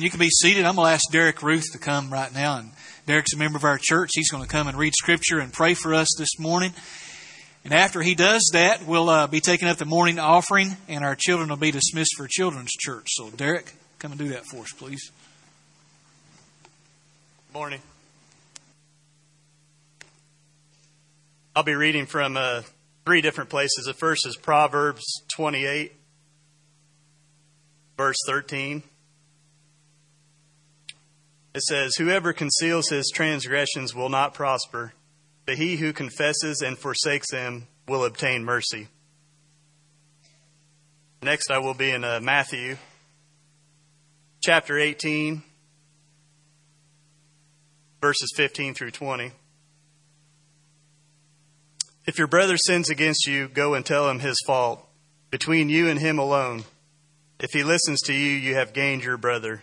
Amen. You can be seated. I'm going to ask Derek Ruth to come right now. And Derek's a member of our church. He's going to come and read Scripture and pray for us this morning. And after he does that, we'll uh, be taking up the morning offering, and our children will be dismissed for children's church. So, Derek, come and do that for us, please. Morning. I'll be reading from uh, three different places. The first is Proverbs 28, verse 13. It says, Whoever conceals his transgressions will not prosper, but he who confesses and forsakes them will obtain mercy. Next, I will be in uh, Matthew chapter 18, verses 15 through 20. If your brother sins against you, go and tell him his fault, between you and him alone. If he listens to you, you have gained your brother.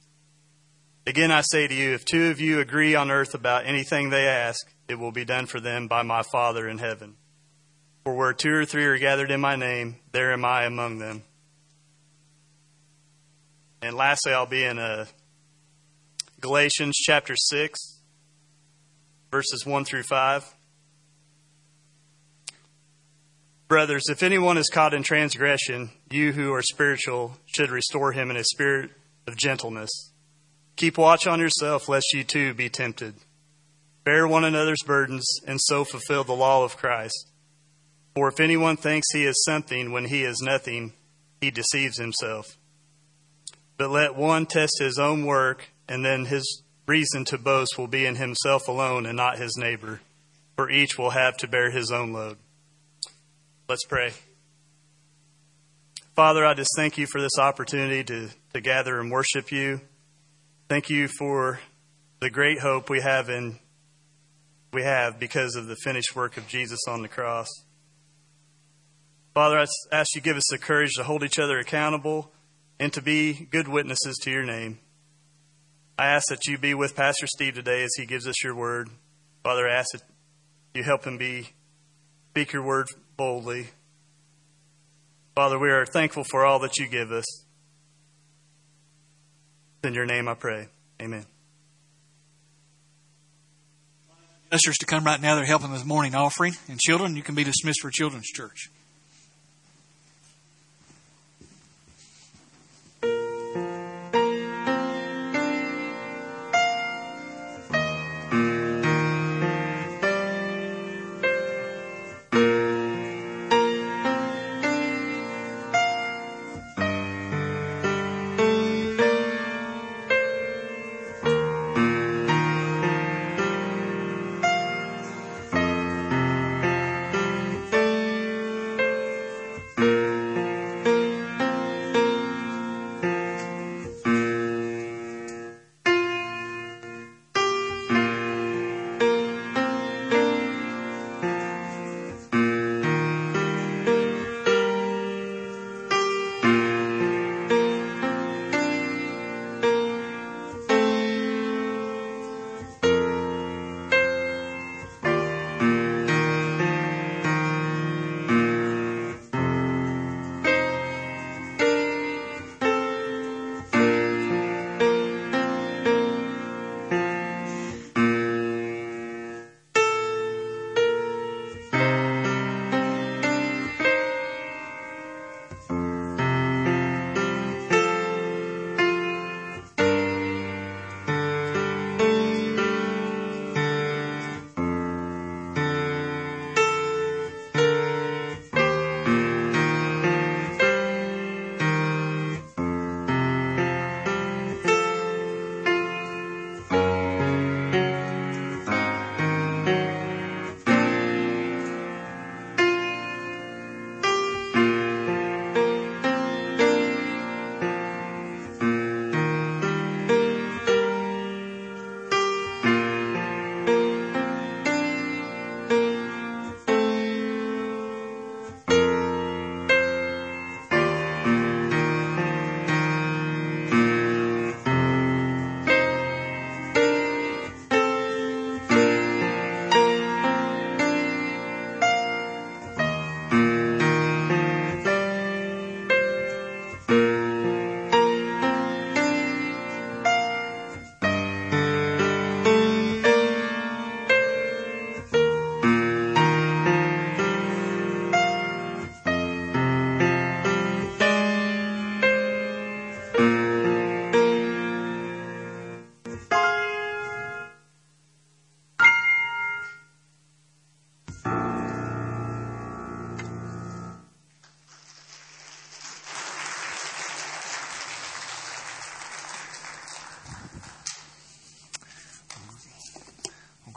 Again, I say to you, if two of you agree on earth about anything they ask, it will be done for them by my Father in heaven. For where two or three are gathered in my name, there am I among them. And lastly, I'll be in uh, Galatians chapter 6, verses 1 through 5. Brothers, if anyone is caught in transgression, you who are spiritual should restore him in a spirit of gentleness. Keep watch on yourself, lest you too be tempted. Bear one another's burdens, and so fulfill the law of Christ. For if anyone thinks he is something when he is nothing, he deceives himself. But let one test his own work, and then his reason to boast will be in himself alone and not his neighbor, for each will have to bear his own load. Let's pray. Father, I just thank you for this opportunity to, to gather and worship you. Thank you for the great hope we have in we have because of the finished work of Jesus on the cross. Father, I ask you to give us the courage to hold each other accountable and to be good witnesses to your name. I ask that you be with Pastor Steve today as he gives us your word. Father, I ask that you help him be speak your word boldly. Father, we are thankful for all that you give us. In your name I pray. Amen. Ushers to come right now. They're helping with morning offering. And children, you can be dismissed for children's church.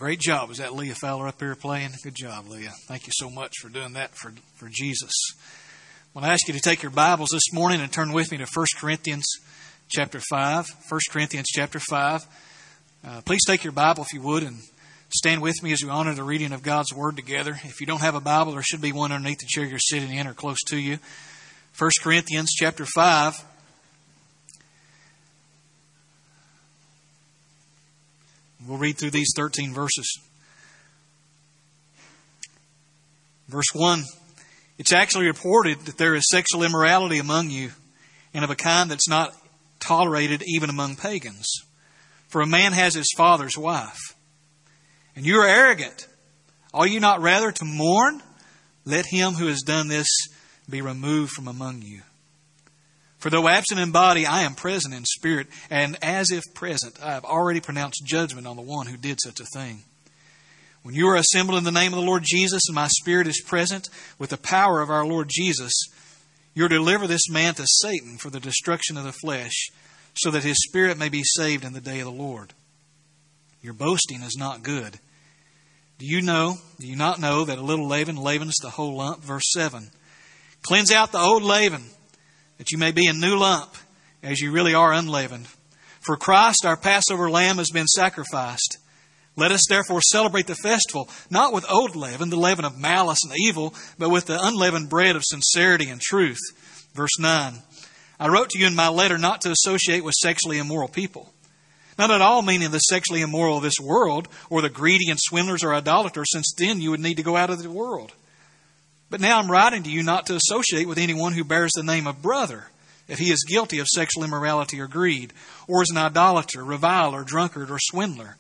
Great job. Was that Leah Fowler up here playing? Good job, Leah. Thank you so much for doing that for, for Jesus. I want to ask you to take your Bibles this morning and turn with me to 1 Corinthians chapter 5. 1 Corinthians chapter 5. Uh, please take your Bible, if you would, and stand with me as we honor the reading of God's Word together. If you don't have a Bible, there should be one underneath the chair you're sitting in or close to you. 1 Corinthians chapter 5. We'll read through these 13 verses. Verse 1 It's actually reported that there is sexual immorality among you, and of a kind that's not tolerated even among pagans. For a man has his father's wife. And you are arrogant. Are you not rather to mourn? Let him who has done this be removed from among you. For though absent in body, I am present in spirit, and as if present, I have already pronounced judgment on the one who did such a thing. When you are assembled in the name of the Lord Jesus, and my spirit is present with the power of our Lord Jesus, you deliver this man to Satan for the destruction of the flesh, so that his spirit may be saved in the day of the Lord. Your boasting is not good. Do you know, do you not know that a little leaven leavens the whole lump? Verse 7. Cleanse out the old leaven that you may be a new lump, as you really are unleavened. For Christ, our Passover lamb, has been sacrificed. Let us therefore celebrate the festival, not with old leaven, the leaven of malice and evil, but with the unleavened bread of sincerity and truth. Verse 9 I wrote to you in my letter not to associate with sexually immoral people. Not at all meaning the sexually immoral of this world, or the greedy and swindlers or idolaters, since then you would need to go out of the world. But now I'm writing to you not to associate with anyone who bears the name of brother, if he is guilty of sexual immorality or greed, or is an idolater, reviler, drunkard, or swindler.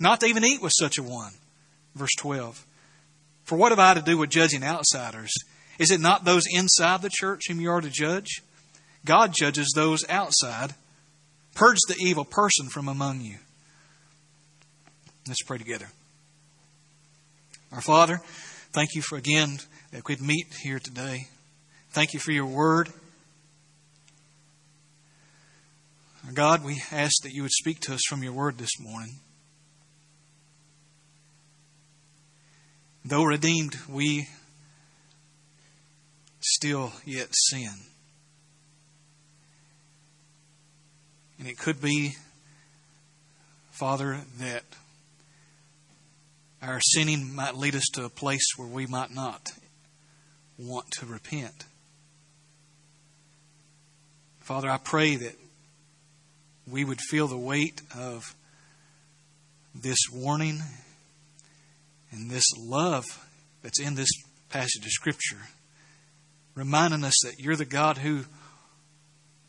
Not to even eat with such a one. Verse 12. For what have I to do with judging outsiders? Is it not those inside the church whom you are to judge? God judges those outside. Purge the evil person from among you. Let's pray together. Our Father, thank you for again that we'd meet here today. Thank you for your word. God, we ask that you would speak to us from your word this morning. Though redeemed, we still yet sin. And it could be, Father, that our sinning might lead us to a place where we might not want to repent. Father, I pray that we would feel the weight of this warning and this love that's in this passage of Scripture, reminding us that you're the God who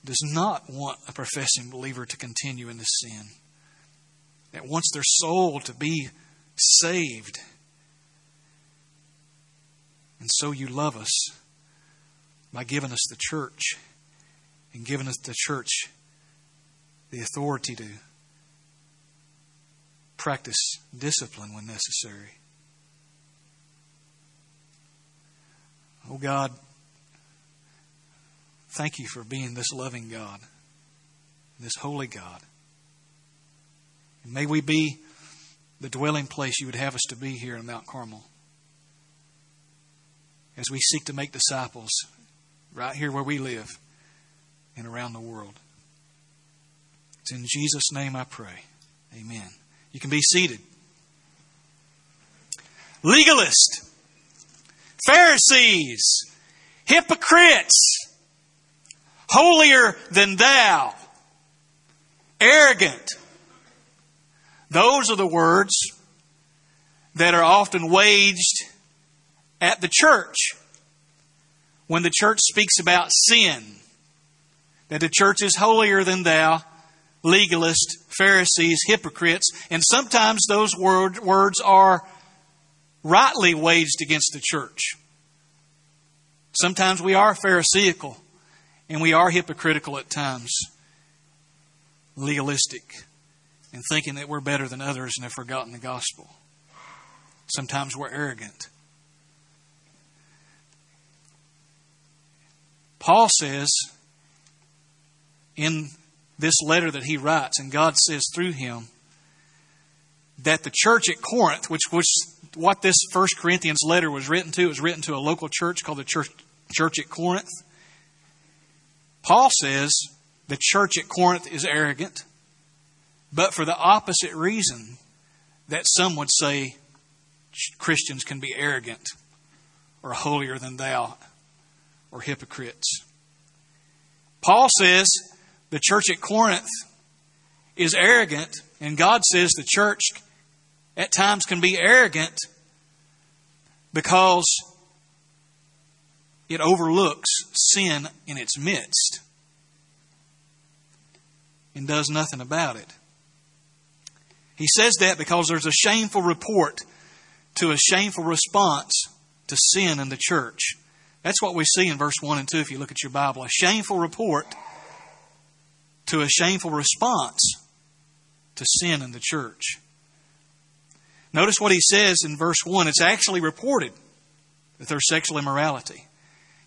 does not want a professing believer to continue in this sin, that wants their soul to be saved and so you love us by giving us the church and giving us the church the authority to practice discipline when necessary. Oh God, thank you for being this loving God, this holy God. And may we be the dwelling place you would have us to be here in Mount Carmel as we seek to make disciples right here where we live and around the world. It's in Jesus' name I pray. Amen. You can be seated. Legalist, Pharisees, hypocrites, holier than thou, arrogant. Those are the words that are often waged at the church when the church speaks about sin. That the church is holier than thou, legalist, Pharisees, hypocrites, and sometimes those word, words are rightly waged against the church. Sometimes we are Pharisaical and we are hypocritical at times, legalistic, and thinking that we're better than others and have forgotten the gospel. Sometimes we're arrogant. Paul says in this letter that he writes, and God says through him, that the church at Corinth, which was what this First Corinthians letter was written to, was written to a local church called the church, church at Corinth. Paul says the church at Corinth is arrogant, but for the opposite reason that some would say Christians can be arrogant or holier than thou or hypocrites. Paul says the church at Corinth is arrogant, and God says the church at times can be arrogant because it overlooks sin in its midst and does nothing about it. He says that because there's a shameful report to a shameful response to sin in the church. That's what we see in verse 1 and 2 if you look at your Bible. A shameful report to a shameful response to sin in the church. Notice what he says in verse 1. It's actually reported that there's sexual immorality.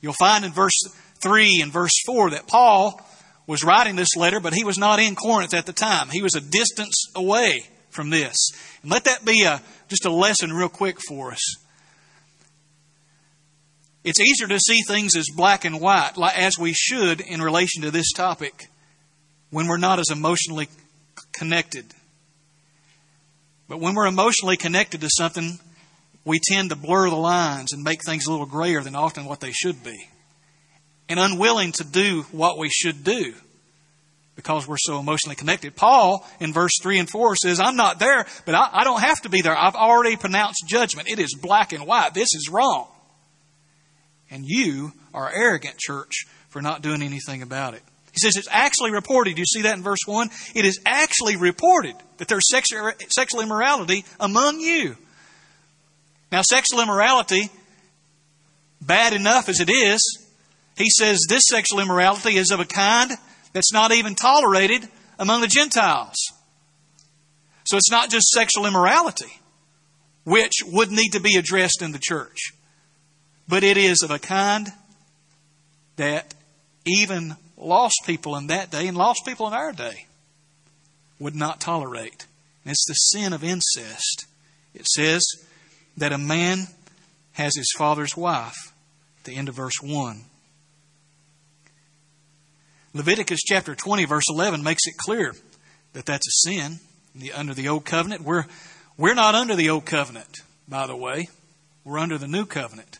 You'll find in verse 3 and verse 4 that Paul was writing this letter, but he was not in Corinth at the time. He was a distance away from this. And let that be a, just a lesson real quick for us. It's easier to see things as black and white, as we should in relation to this topic, when we're not as emotionally connected. But when we're emotionally connected to something, we tend to blur the lines and make things a little grayer than often what they should be. And unwilling to do what we should do because we're so emotionally connected. Paul, in verse 3 and 4, says, I'm not there, but I, I don't have to be there. I've already pronounced judgment. It is black and white. This is wrong. And you are arrogant, church, for not doing anything about it. He says it's actually reported. You see that in verse 1? It is actually reported that there's sexual, sexual immorality among you. Now, sexual immorality, bad enough as it is, he says this sexual immorality is of a kind that's not even tolerated among the Gentiles. So it's not just sexual immorality, which would need to be addressed in the church, but it is of a kind that even lost people in that day and lost people in our day would not tolerate. And it's the sin of incest. It says that a man has his father's wife, the end of verse 1. Leviticus chapter 20, verse 11, makes it clear that that's a sin under the old covenant. We're, we're not under the old covenant, by the way. We're under the new covenant.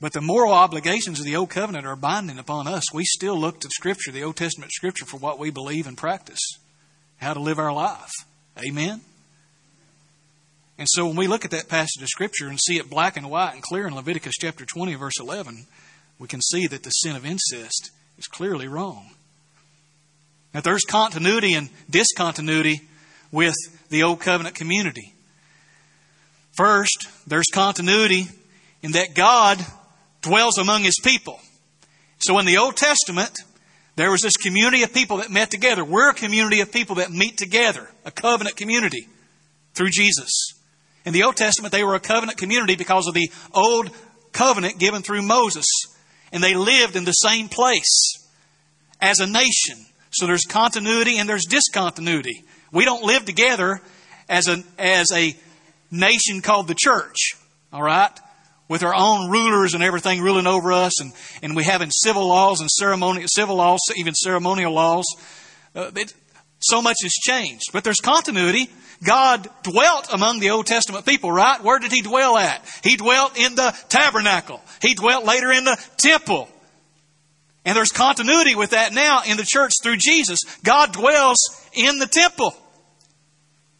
But the moral obligations of the Old Covenant are binding upon us. We still look to Scripture, the Old Testament Scripture, for what we believe and practice, how to live our life. Amen? And so when we look at that passage of Scripture and see it black and white and clear in Leviticus chapter 20, verse 11, we can see that the sin of incest is clearly wrong. Now, there's continuity and discontinuity with the Old Covenant community. First, there's continuity in that God dwells among his people. So in the Old Testament, there was this community of people that met together. We're a community of people that meet together, a covenant community through Jesus. In the Old Testament, they were a covenant community because of the old covenant given through Moses. And they lived in the same place as a nation. So there's continuity and there's discontinuity. We don't live together as a, as a nation called the church. All right? With our own rulers and everything ruling over us, and, and we having civil laws and ceremonial civil laws, even ceremonial laws. Uh, it, so much has changed, but there's continuity. God dwelt among the Old Testament people, right? Where did He dwell at? He dwelt in the tabernacle. He dwelt later in the temple. And there's continuity with that now in the church through Jesus. God dwells in the temple.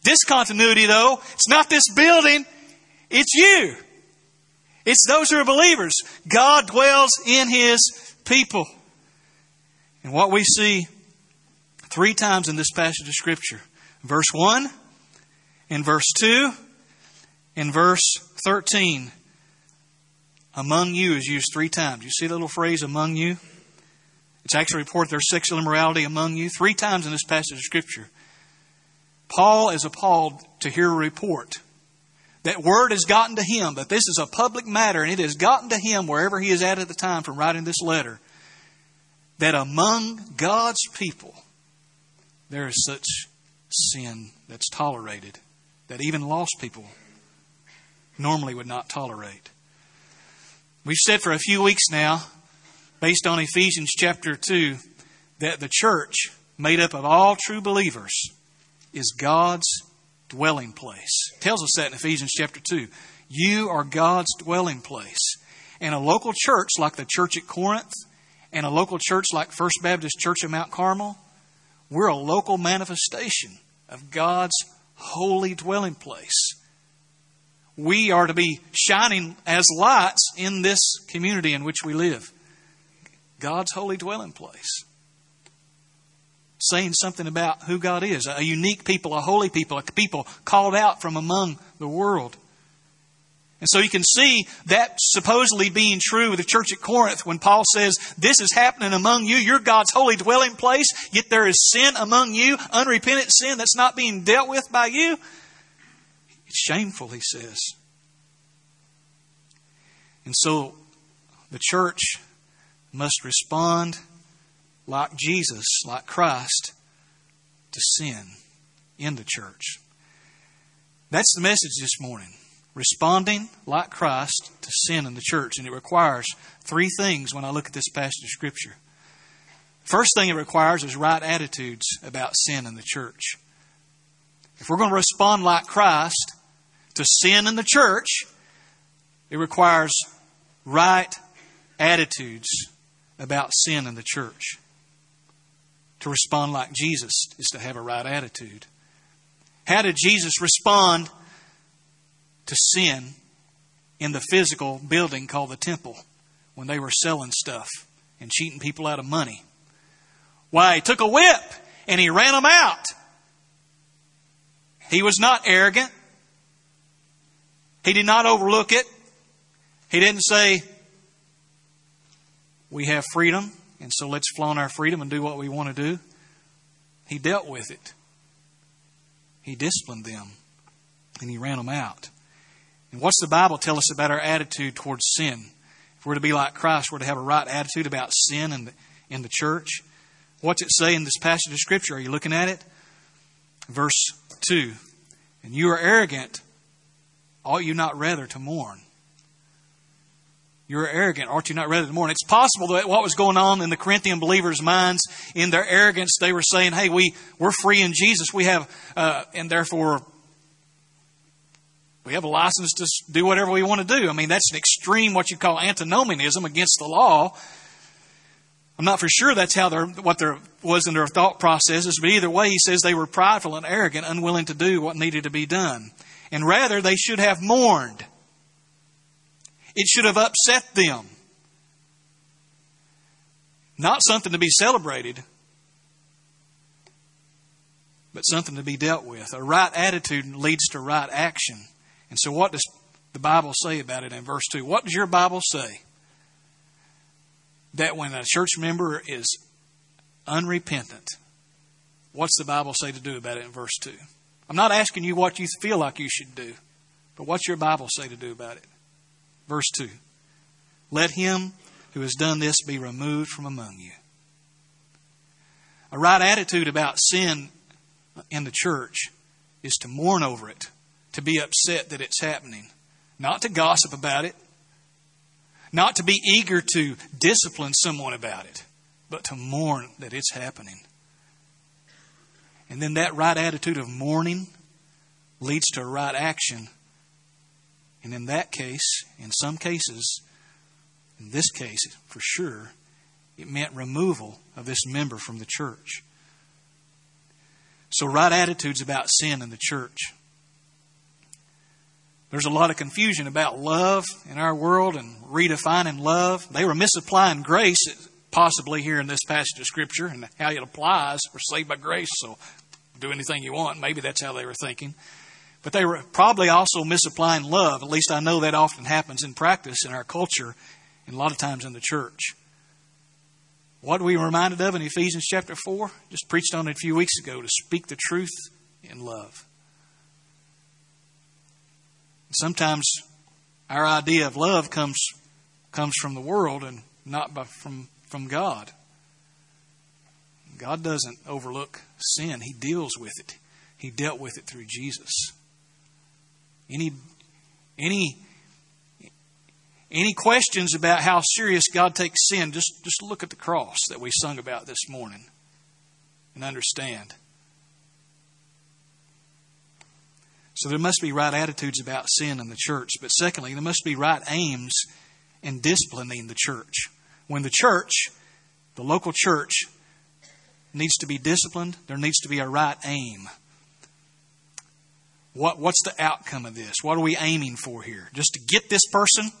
Discontinuity, though, it's not this building, it's you. It's those who are believers. God dwells in His people. And what we see three times in this passage of Scripture verse 1, in verse 2, in verse 13. Among you is used three times. You see the little phrase, among you? It's actually reported there's sexual immorality among you. Three times in this passage of Scripture. Paul is appalled to hear a report that word has gotten to him, that this is a public matter, and it has gotten to him wherever he is at at the time from writing this letter, that among God's people there is such sin that's tolerated that even lost people normally would not tolerate. We've said for a few weeks now, based on Ephesians chapter 2, that the church, made up of all true believers, is God's dwelling place. It tells us that in Ephesians chapter 2. You are God's dwelling place. And a local church like the church at Corinth and a local church like First Baptist Church of Mount Carmel, we're a local manifestation of God's holy dwelling place. We are to be shining as lights in this community in which we live. God's holy dwelling place. Saying something about who God is a unique people, a holy people, a people called out from among the world. And so you can see that supposedly being true with the church at Corinth when Paul says, This is happening among you. You're God's holy dwelling place, yet there is sin among you, unrepentant sin that's not being dealt with by you. It's shameful, he says. And so the church must respond like Jesus, like Christ, to sin in the church. That's the message this morning responding like Christ to sin in the church. And it requires three things when I look at this passage of Scripture. First thing it requires is right attitudes about sin in the church. If we're going to respond like Christ to sin in the church, it requires right attitudes about sin in the church. To respond like Jesus is to have a right attitude. How did Jesus respond to sin in the physical building called the temple when they were selling stuff and cheating people out of money. Why, he took a whip and he ran them out. He was not arrogant. He did not overlook it. He didn't say, We have freedom, and so let's flaunt our freedom and do what we want to do. He dealt with it. He disciplined them, and he ran them out. And what's the Bible tell us about our attitude towards sin? If we're to be like Christ, we're to have a right attitude about sin in the, in the church. What's it say in this passage of Scripture? Are you looking at it? Verse 2 And you are arrogant, ought you not rather to mourn? You're arrogant, Aren't you not rather to mourn? It's possible that what was going on in the Corinthian believers' minds, in their arrogance, they were saying, hey, we, we're free in Jesus. We have, uh, and therefore we have a license to do whatever we want to do. I mean, that's an extreme, what you call antinomianism against the law. I'm not for sure that's how their, what there was in their thought processes, but either way, he says they were prideful and arrogant, unwilling to do what needed to be done. And rather, they should have mourned. It should have upset them. Not something to be celebrated, but something to be dealt with. A right attitude leads to right action. And so, what does the Bible say about it in verse 2? What does your Bible say? That when a church member is unrepentant, what's the Bible say to do about it in verse 2? I'm not asking you what you feel like you should do, but what's your Bible say to do about it? Verse 2 Let him who has done this be removed from among you. A right attitude about sin in the church is to mourn over it to be upset that it's happening, not to gossip about it, not to be eager to discipline someone about it, but to mourn that it's happening. And then that right attitude of mourning leads to a right action. And in that case, in some cases, in this case for sure, it meant removal of this member from the church. So, right attitudes about sin in the church. There's a lot of confusion about love in our world and redefining love. They were misapplying grace, possibly here in this passage of Scripture, and how it applies. We're saved by grace, so do anything you want. Maybe that's how they were thinking. But they were probably also misapplying love. At least I know that often happens in practice in our culture and a lot of times in the church. What we reminded of in Ephesians chapter 4? Just preached on it a few weeks ago to speak the truth in love. Sometimes our idea of love comes comes from the world and not by, from from God. God doesn't overlook sin; He deals with it. He dealt with it through Jesus. Any, any, any questions about how serious God takes sin? Just, just look at the cross that we sung about this morning and understand. So there must be right attitudes about sin in the church. But secondly, there must be right aims in disciplining the church. When the church, the local church, needs to be disciplined, there needs to be a right aim. What, what's the outcome of this? What are we aiming for here? Just to get this person?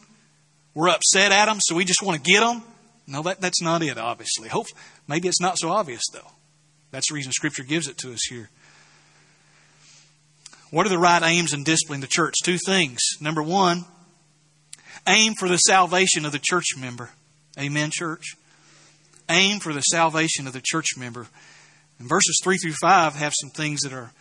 We're upset at them, so we just want to get them? No, that, that's not it, obviously. Hope, maybe it's not so obvious, though. That's the reason Scripture gives it to us here. What are the right aims in disciplining the church? Two things. Number one, aim for the salvation of the church member. Amen, church? Aim for the salvation of the church member. And verses 3 through 5 have some things that are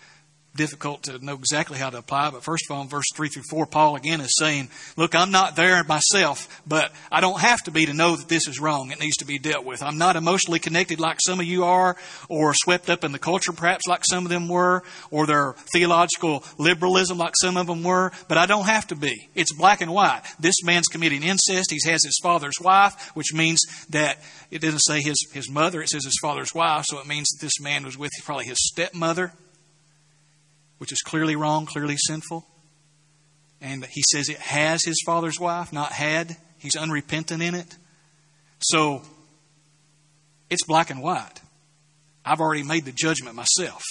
difficult to know exactly how to apply. But first of all, in verse 3 through 4, Paul again is saying, Look, I'm not there myself, but I don't have to be to know that this is wrong. It needs to be dealt with. I'm not emotionally connected like some of you are, or swept up in the culture perhaps like some of them were, or their theological liberalism like some of them were, but I don't have to be. It's black and white. This man's committing incest. He has his father's wife, which means that it doesn't say his, his mother, it says his father's wife, so it means that this man was with probably his stepmother which is clearly wrong, clearly sinful. And he says it has his father's wife, not had. He's unrepentant in it. So it's black and white. I've already made the judgment myself.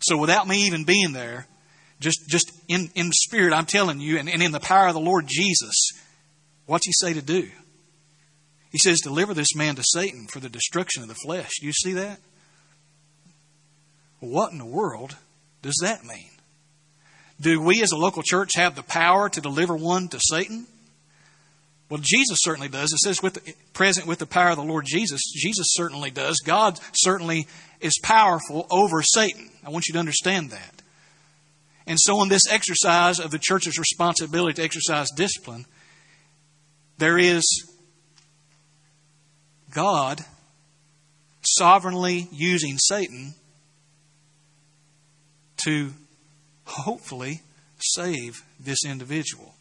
So without me even being there, just, just in, in spirit, I'm telling you, and, and in the power of the Lord Jesus, what's he say to do? He says, Deliver this man to Satan for the destruction of the flesh. Do you see that? what in the world does that mean? Do we as a local church have the power to deliver one to Satan? Well, Jesus certainly does. It says with the, present with the power of the Lord Jesus. Jesus certainly does. God certainly is powerful over Satan. I want you to understand that. And so, in this exercise of the church's responsibility to exercise discipline, there is God sovereignly using Satan to hopefully save this individual.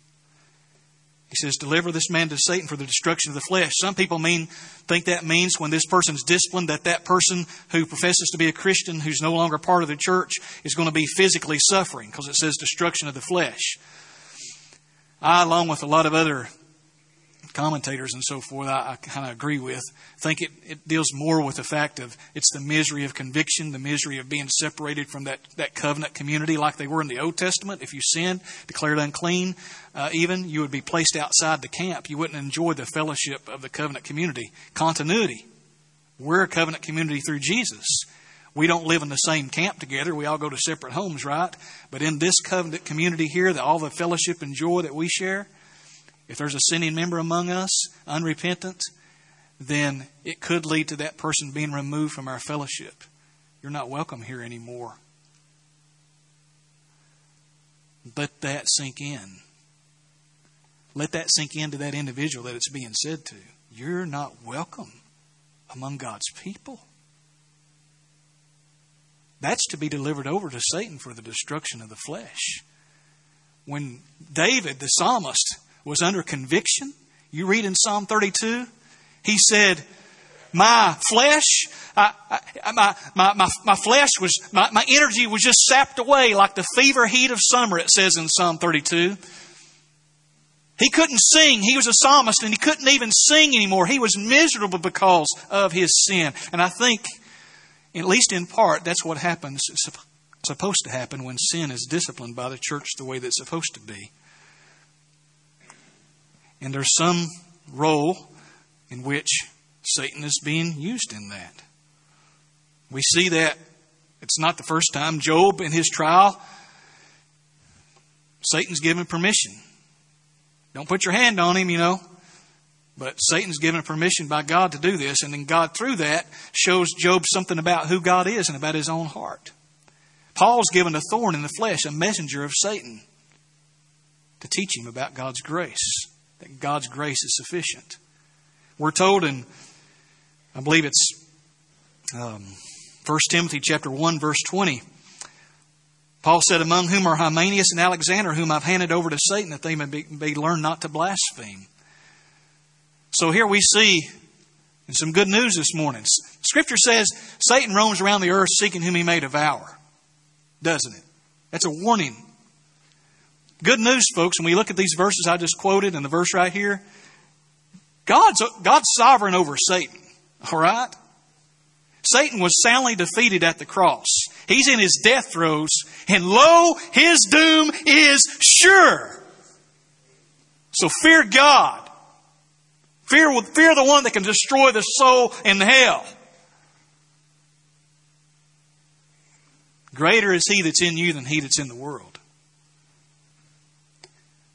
He says, deliver this man to Satan for the destruction of the flesh. Some people mean, think that means when this person's disciplined, that that person who professes to be a Christian, who's no longer part of the church, is going to be physically suffering because it says destruction of the flesh. I, along with a lot of other commentators and so forth, I, I kind of agree with. I think it, it deals more with the fact of it's the misery of conviction, the misery of being separated from that, that covenant community like they were in the Old Testament. If you sinned, declared unclean, uh, even, you would be placed outside the camp. You wouldn't enjoy the fellowship of the covenant community. Continuity. We're a covenant community through Jesus. We don't live in the same camp together. We all go to separate homes, right? But in this covenant community here, that all the fellowship and joy that we share, if there's a sinning member among us, unrepentant, then it could lead to that person being removed from our fellowship. You're not welcome here anymore. Let that sink in. Let that sink into that individual that it's being said to. You're not welcome among God's people. That's to be delivered over to Satan for the destruction of the flesh. When David, the psalmist, was under conviction. You read in Psalm 32, he said, my flesh, I, I, my, my, my, flesh was, my, my energy was just sapped away like the fever heat of summer, it says in Psalm 32. He couldn't sing. He was a psalmist and he couldn't even sing anymore. He was miserable because of his sin. And I think, at least in part, that's what happens, supposed to happen when sin is disciplined by the church the way that it's supposed to be. And there's some role in which Satan is being used in that. We see that it's not the first time Job in his trial, Satan's given permission. Don't put your hand on him, you know. But Satan's given permission by God to do this, and then God, through that, shows Job something about who God is and about his own heart. Paul's given a thorn in the flesh, a messenger of Satan, to teach him about God's grace that God's grace is sufficient. We're told in, I believe it's um, 1 Timothy chapter 1, verse 20, Paul said, Among whom are Hymenaeus and Alexander, whom I've handed over to Satan that they may be, be learned not to blaspheme. So here we see and some good news this morning. Scripture says Satan roams around the earth seeking whom he may devour, doesn't it? That's a warning. Good news, folks, when we look at these verses I just quoted and the verse right here, God's, God's sovereign over Satan, all right? Satan was soundly defeated at the cross. He's in his death throes, and lo, his doom is sure. So fear God. Fear, fear the one that can destroy the soul in hell. Greater is he that's in you than he that's in the world.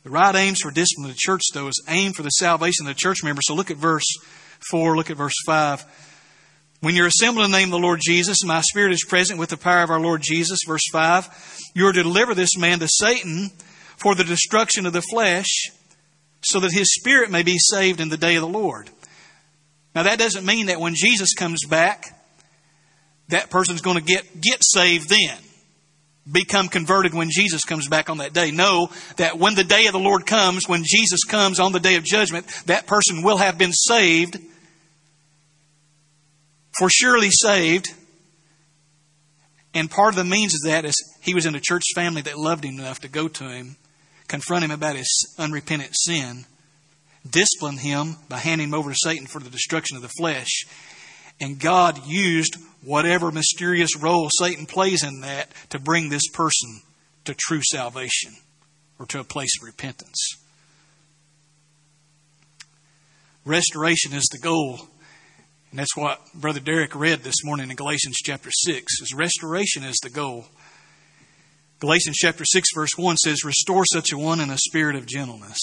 The right aims for discipline of the church, though, is aim for the salvation of the church member. So look at verse 4, look at verse 5. When you're assembled in the name of the Lord Jesus, my spirit is present with the power of our Lord Jesus. Verse 5. You are to deliver this man to Satan for the destruction of the flesh, so that his spirit may be saved in the day of the Lord. Now that doesn't mean that when Jesus comes back, that person's going to get, get saved then. Become converted when Jesus comes back on that day. Know that when the day of the Lord comes, when Jesus comes on the day of judgment, that person will have been saved for surely saved. And part of the means of that is he was in a church family that loved him enough to go to him, confront him about his unrepentant sin, discipline him by handing him over to Satan for the destruction of the flesh. And God used whatever mysterious role Satan plays in that to bring this person to true salvation or to a place of repentance. Restoration is the goal and that's what Brother Derek read this morning in Galatians chapter 6. Is restoration is the goal. Galatians chapter 6 verse 1 says, Restore such a one in a spirit of gentleness.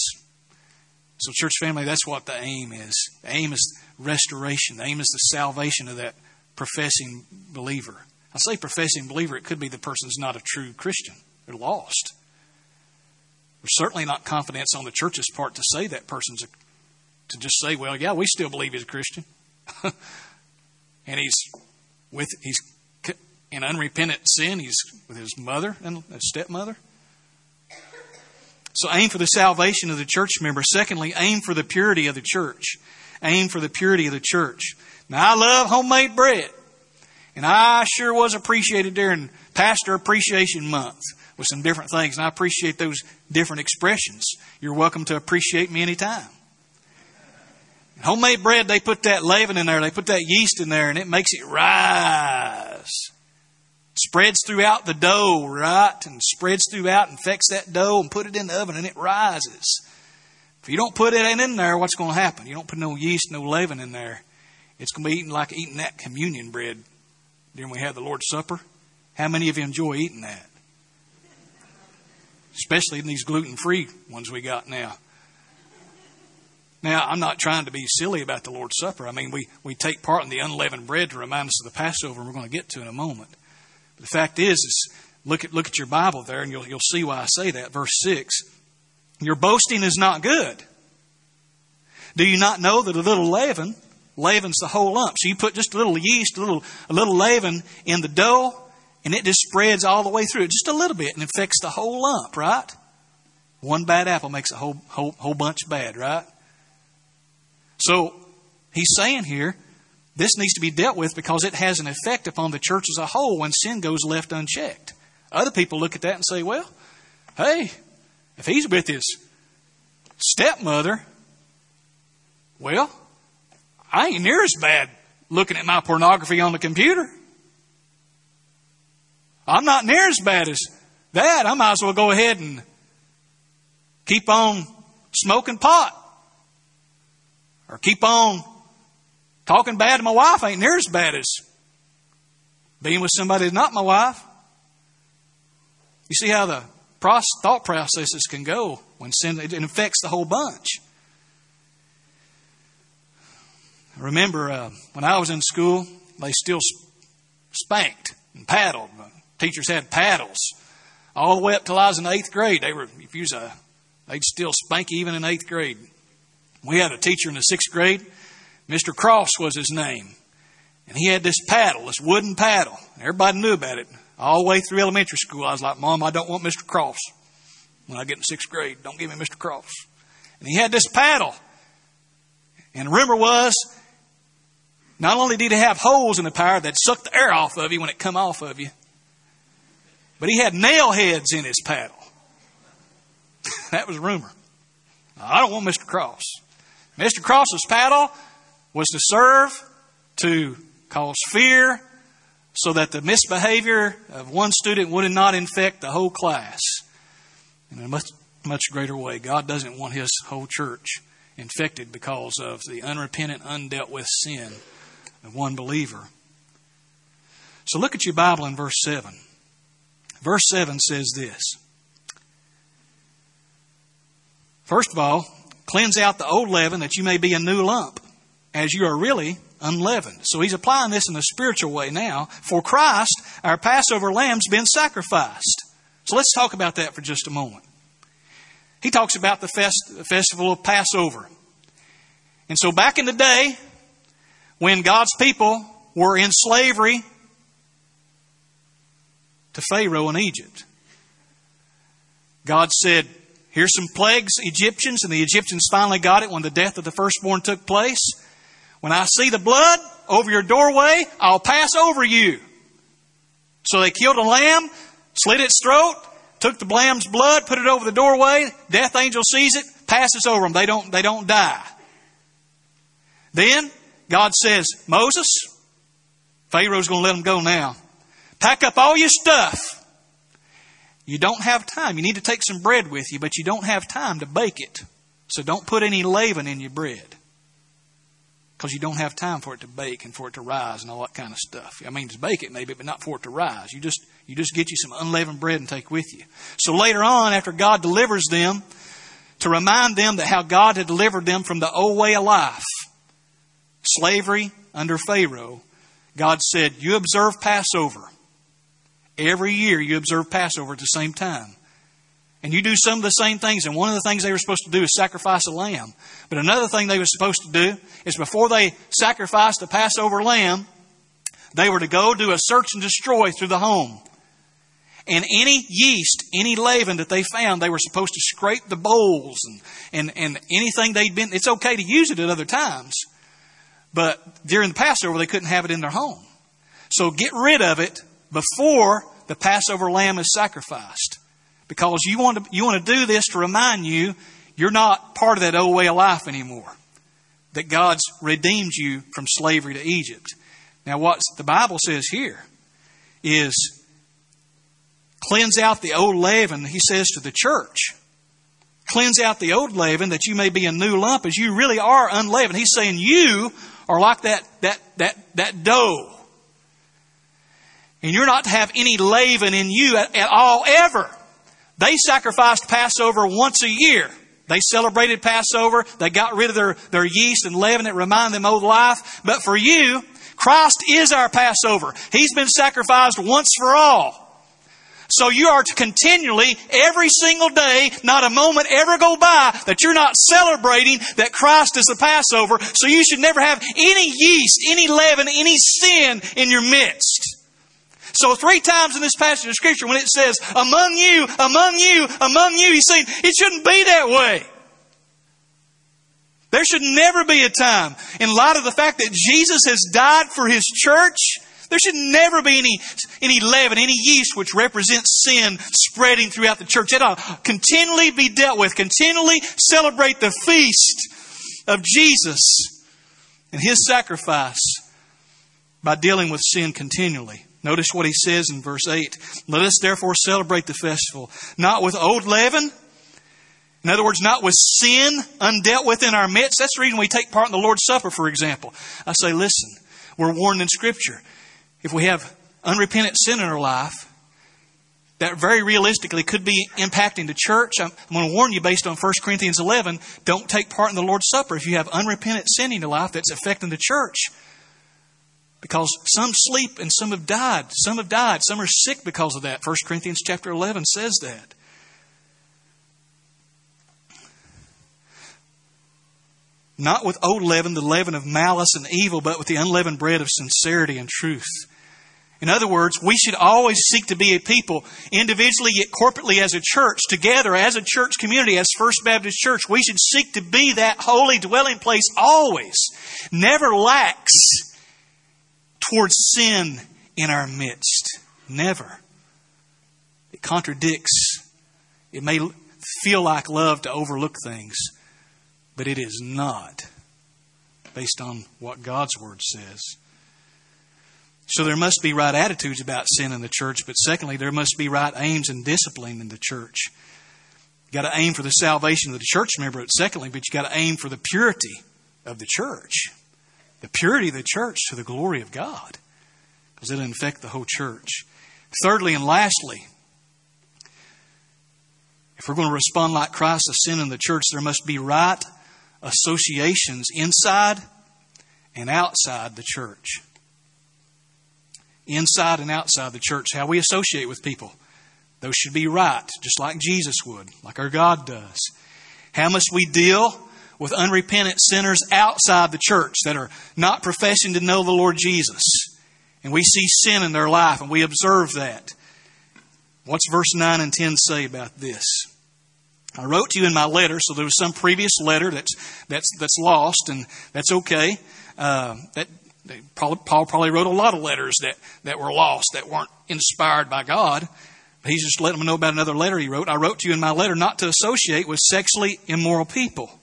So, church family, that's what the aim is. The aim is restoration. The aim is the salvation of that professing believer. I say professing believer, it could be the person's not a true Christian. They're lost. There's certainly not confidence on the church's part to say that person's a, to just say, well, yeah, we still believe he's a Christian. and he's with he's in unrepentant sin. He's with his mother and his stepmother. So aim for the salvation of the church member. Secondly, aim for the purity of the church. Aim for the purity of the church. Now I love homemade bread. And I sure was appreciated during Pastor Appreciation Month with some different things. And I appreciate those different expressions. You're welcome to appreciate me anytime. Homemade bread, they put that leaven in there, they put that yeast in there, and it makes it rise. Spreads throughout the dough, right? And spreads throughout, infects that dough, and put it in the oven, and it rises. If you don't put it in there, what's going to happen? You don't put no yeast, no leaven in there. It's going to be eating like eating that communion bread during we have the Lord's Supper. How many of you enjoy eating that? Especially in these gluten free ones we got now. Now, I'm not trying to be silly about the Lord's Supper. I mean, we, we take part in the unleavened bread to remind us of the Passover, and we're going to get to in a moment. But the fact is, is look at look at your Bible there, and you'll you'll see why I say that. Verse six: Your boasting is not good. Do you not know that a little leaven leavens the whole lump? So you put just a little yeast, a little a little leaven in the dough, and it just spreads all the way through just a little bit, and infects the whole lump. Right? One bad apple makes a whole whole whole bunch bad. Right? So he's saying here, this needs to be dealt with because it has an effect upon the church as a whole when sin goes left unchecked. Other people look at that and say, well, hey, if he's with his stepmother, well, I ain't near as bad looking at my pornography on the computer. I'm not near as bad as that. I might as well go ahead and keep on smoking pot or keep on talking bad to my wife ain't near as bad as being with somebody that's not my wife. You see how the thought processes can go when sin it infects the whole bunch. I remember uh, when I was in school, they still spanked and paddled. Teachers had paddles all the way up till I was in eighth grade. They were if you was a they'd still spank even in eighth grade. We had a teacher in the sixth grade. Mr. Cross was his name. And he had this paddle, this wooden paddle. Everybody knew about it. All the way through elementary school, I was like, Mom, I don't want Mr. Cross. When I get in sixth grade, don't give me Mr. Cross. And he had this paddle. And the rumor was, not only did he have holes in the power that sucked the air off of you when it come off of you, but he had nail heads in his paddle. that was rumor. I don't want Mr. Cross. Mr. Cross's paddle was to serve to cause fear so that the misbehavior of one student would not infect the whole class in a much, much greater way. God doesn't want his whole church infected because of the unrepentant, undealt with sin of one believer. So look at your Bible in verse 7. Verse 7 says this First of all, cleanse out the old leaven that you may be a new lump, as you are really unleavened. So he's applying this in a spiritual way now. For Christ, our Passover lamb's been sacrificed. So let's talk about that for just a moment. He talks about the fest, festival of Passover. And so back in the day, when God's people were in slavery to Pharaoh in Egypt, God said, Here's some plagues, Egyptians, and the Egyptians finally got it when the death of the firstborn took place. When I see the blood over your doorway, I'll pass over you. So they killed a lamb, slit its throat, took the lamb's blood, put it over the doorway. Death angel sees it, passes over them. They don't, they don't die. Then God says, Moses, Pharaoh's going to let them go now. Pack up all your stuff. You don't have time. You need to take some bread with you, but you don't have time to bake it. So don't put any leaven in your bread because you don't have time for it to bake and for it to rise and all that kind of stuff. I mean, to bake it maybe, but not for it to rise. You just you just get you some unleavened bread and take with you. So later on, after God delivers them, to remind them that how God had delivered them from the old way of life, slavery under Pharaoh, God said, "You observe Passover every year. You observe Passover at the same time." And you do some of the same things. And one of the things they were supposed to do is sacrifice a lamb. But another thing they were supposed to do is before they sacrificed the Passover lamb, they were to go do a search and destroy through the home. And any yeast, any leaven that they found, they were supposed to scrape the bowls and, and, and anything they'd been. It's okay to use it at other times. But during the Passover, they couldn't have it in their home. So get rid of it before the Passover lamb is sacrificed because you want to, you want to do this to remind you you're not part of that old way of life anymore. That God's redeemed you from slavery to Egypt. Now, what the Bible says here is cleanse out the old leaven, he says to the church. Cleanse out the old leaven that you may be a new lump as you really are unleavened. He's saying you are like that, that, that, that dough. And you're not to have any leaven in you at, at all ever. They sacrificed Passover once a year. They celebrated Passover. They got rid of their, their yeast and leaven that reminded them of life. But for you, Christ is our Passover. He's been sacrificed once for all. So you are to continually, every single day, not a moment ever go by that you're not celebrating that Christ is the Passover. So you should never have any yeast, any leaven, any sin in your midst. So three times in this passage of scripture when it says, among you, among you, among you, he's saying it shouldn't be that way. There should never be a time, in light of the fact that Jesus has died for his church, there should never be any, any leaven, any yeast which represents sin spreading throughout the church. Ought to continually be dealt with, continually celebrate the feast of Jesus and his sacrifice by dealing with sin continually. Notice what he says in verse 8. Let us therefore celebrate the festival, not with old leaven, in other words, not with sin undealt with in our midst. That's the reason we take part in the Lord's Supper, for example. I say, listen, we're warned in Scripture. If we have unrepentant sin in our life, that very realistically could be impacting the church. I'm, going to warn you based on 1 Corinthians 11, don't take part in the Lord's Supper if you have unrepentant sin in your life that's affecting the church. Because some sleep and some have died. Some have died. Some are sick because of that. 1 Corinthians chapter 11 says that. Not with old leaven, the leaven of malice and evil, but with the unleavened bread of sincerity and truth. In other words, we should always seek to be a people, individually yet corporately as a church, together as a church community, as First Baptist Church. We should seek to be that holy dwelling place always. Never lax towards sin in our midst. Never. It contradicts. It may feel like love to overlook things, but it is not based on what God's Word says. So there must be right attitudes about sin in the church, but secondly, there must be right aims and discipline in the church. You got to aim for the salvation of the church member, secondly, but you got to aim for the purity of the church. The purity of the church to the glory of God, because it'll infect the whole church. Thirdly and lastly, if we're going to respond like Christ to sin in the church, there must be right associations inside and outside the church inside and outside the church, how we associate with people. Those should be right, just like Jesus would, like our God does. How must we deal with unrepentant sinners outside the church that are not professing to know the Lord Jesus? And we see sin in their life and we observe that. What's verse 9 and 10 say about this? I wrote to you in my letter, so there was some previous letter that's, that's, that's lost, and that's okay. Uh, that Paul probably wrote a lot of letters that, that were lost, that weren't inspired by God. He's just letting them know about another letter he wrote. I wrote to you in my letter not to associate with sexually immoral people.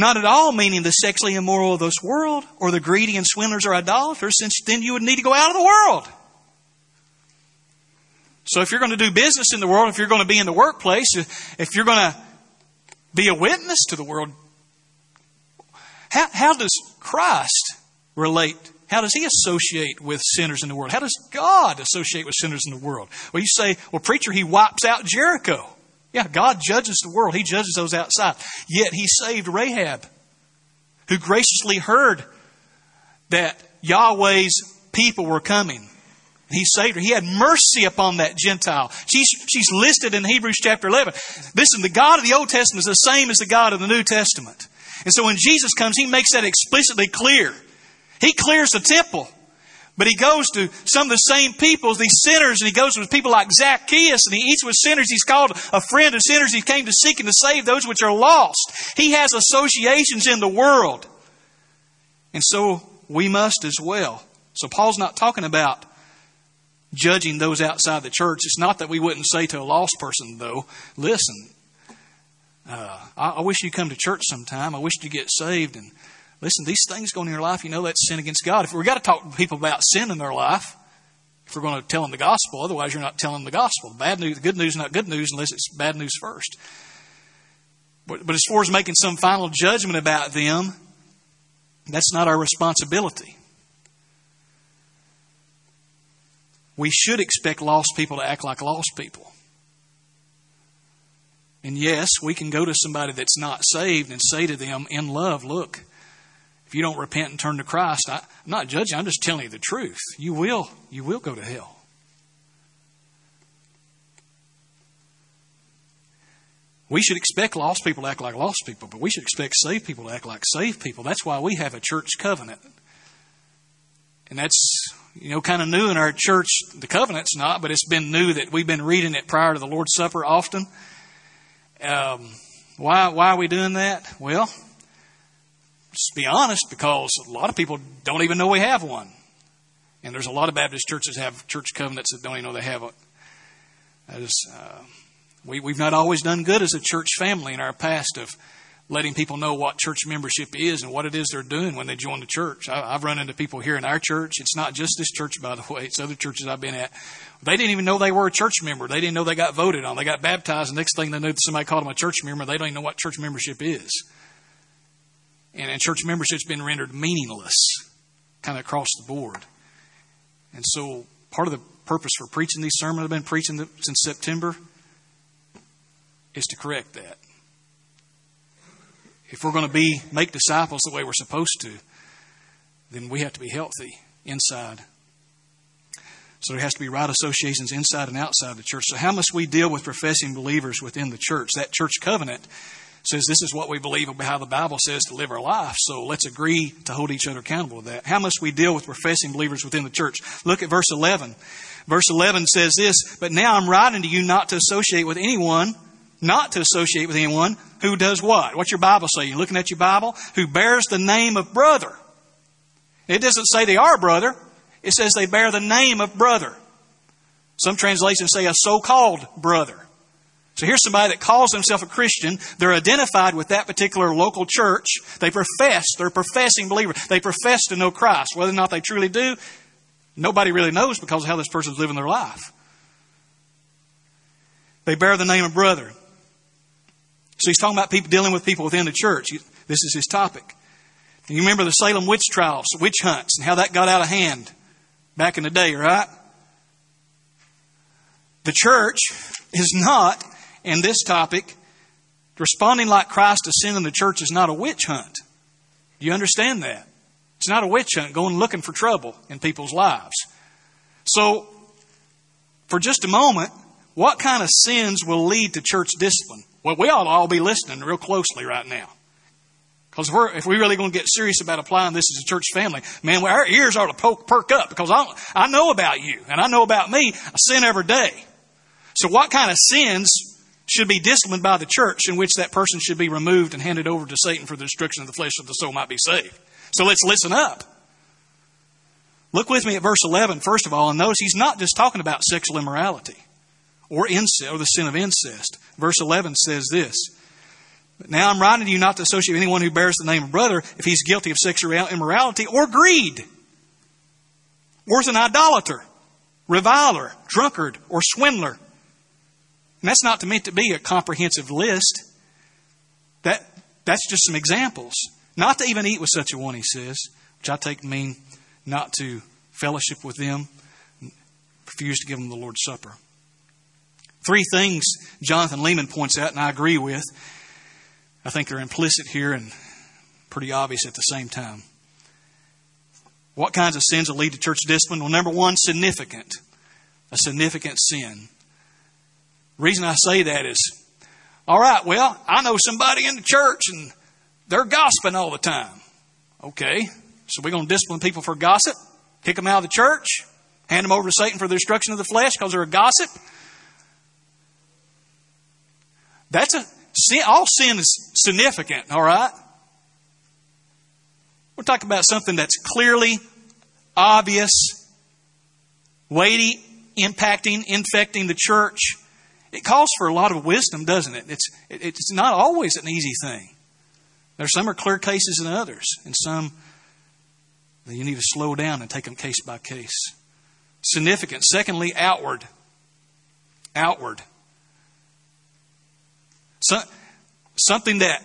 Not at all meaning the sexually immoral of this world or the greedy and swindlers or idolaters, since then you would need to go out of the world. So if you're going to do business in the world, if you're going to be in the workplace, if you're going to be a witness to the world, how, how does Christ relate? How does he associate with sinners in the world? How does God associate with sinners in the world? Well, you say, well, preacher, he wipes out Jericho. Yeah, God judges the world. He judges those outside. Yet he saved Rahab, who graciously heard that Yahweh's people were coming. He saved her. He had mercy upon that Gentile. She's, she's listed in Hebrews chapter 11. Listen, the God of the Old Testament is the same as the God of the New Testament. And so when Jesus comes, he makes that explicitly clear. He clears the temple. But he goes to some of the same people, these sinners, and he goes with people like Zacchaeus, and he eats with sinners. He's called a friend of sinners. He came to seek and to save those which are lost. He has associations in the world. And so we must as well. So Paul's not talking about judging those outside the church. It's not that we wouldn't say to a lost person, though, listen, uh, I, I wish you'd come to church sometime. I wish you'd get saved and Listen, these things go in your life, you know that's sin against God. If we've got to talk to people about sin in their life, if we're going to tell them the gospel, otherwise you're not telling them the gospel. The bad news, the good news is not good news unless it's bad news first. But, but as far as making some final judgment about them, that's not our responsibility. We should expect lost people to act like lost people. And yes, we can go to somebody that's not saved and say to them in love, look, if you don't repent and turn to Christ, I, am not judging, I'm just telling you the truth. You will, you will go to hell. We should expect lost people to act like lost people, but we should expect saved people to act like saved people. That's why we have a church covenant. And that's, you know, kind of new in our church. The covenant's not, but it's been new that we've been reading it prior to the Lord's Supper often. Um, why, why are we doing that? Well, Let's be honest, because a lot of people don't even know we have one. And there's a lot of Baptist churches have church covenants that don't even know they have it. As, uh, we, we've not always done good as a church family in our past of letting people know what church membership is and what it is they're doing when they join the church. I, have run into people here in our church. It's not just this church, by the way. It's other churches I've been at. They didn't even know they were a church member. They didn't know they got voted on. They got baptized. The next thing they knew, somebody called them a church member. They don't even know what church membership is and, and church membership's been rendered meaningless kind of across the board. And so part of the purpose for preaching these sermons I've been preaching since September is to correct that. If we're going to be make disciples the way we're supposed to, then we have to be healthy inside. So there has to be right associations inside and outside the church. So how must we deal with professing believers within the church? That church covenant says this is what we believe about how the Bible says to live our life. So let's agree to hold each other accountable to that. How must we deal with professing believers within the church? Look at verse 11. Verse 11 says this, But now I'm writing to you not to associate with anyone, not to associate with anyone who does what? What's your Bible say? You looking at your Bible? Who bears the name of brother. It doesn't say they are brother. It says they bear the name of brother. Some translations say a so-called brother. So here's somebody that calls himself a Christian. They're identified with that particular local church. They profess, they're professing believer. They profess to know Christ. Whether or not they truly do, nobody really knows because of how this person's living their life. They bear the name of brother. So he's talking about people dealing with people within the church. This is his topic. And you remember the Salem witch trials, witch hunts, and how that got out of hand back in the day, right? The church is not, in this topic, responding like Christ to sin in the church is not a witch hunt. Do you understand that? It's not a witch hunt going looking for trouble in people's lives. So, for just a moment, what kind of sins will lead to church discipline? Well, we ought to all be listening real closely right now. Because if we're, if we're really going to get serious about applying this as a church family, man, our ears ought to poke, perk up because I, I know about you and I know about me. I sin every day. So what kind of sins should be disciplined by the church in which that person should be removed and handed over to Satan for the destruction of the flesh so the soul might be saved? So let's listen up. Look with me at verse 11, first of all, and notice he's not just talking about sexual immorality or incest or the sin of incest. Verse 11 says this. Now I'm writing to you not to associate with anyone who bears the name of brother if he's guilty of sexual immorality or greed, or is an idolater, reviler, drunkard, or swindler. And that's not meant to be a comprehensive list. That, that's just some examples. Not to even eat with such a one, he says, which I take mean not to fellowship with them, refuse to give them the Lord's Supper. Three things Jonathan Leeman points out, and I agree with. I think they're implicit here and pretty obvious at the same time. What kinds of sins will lead to church discipline? Well, number one, significant. A significant sin. Reason I say that is, all right, well, I know somebody in the church and they're gossiping all the time. Okay, so we're going to discipline people for gossip, kick them out of the church, hand them over to Satan for the destruction of the flesh because they're a gossip. That's a sin. All sin is significant, all right? We're talking about something that's clearly obvious, weighty, impacting, infecting the church. It calls for a lot of wisdom, doesn't it? It's, it's not always an easy thing. There's some are clear cases than others, and some that you need to slow down and take them case by case. Significant. Secondly, outward. Outward. So, something that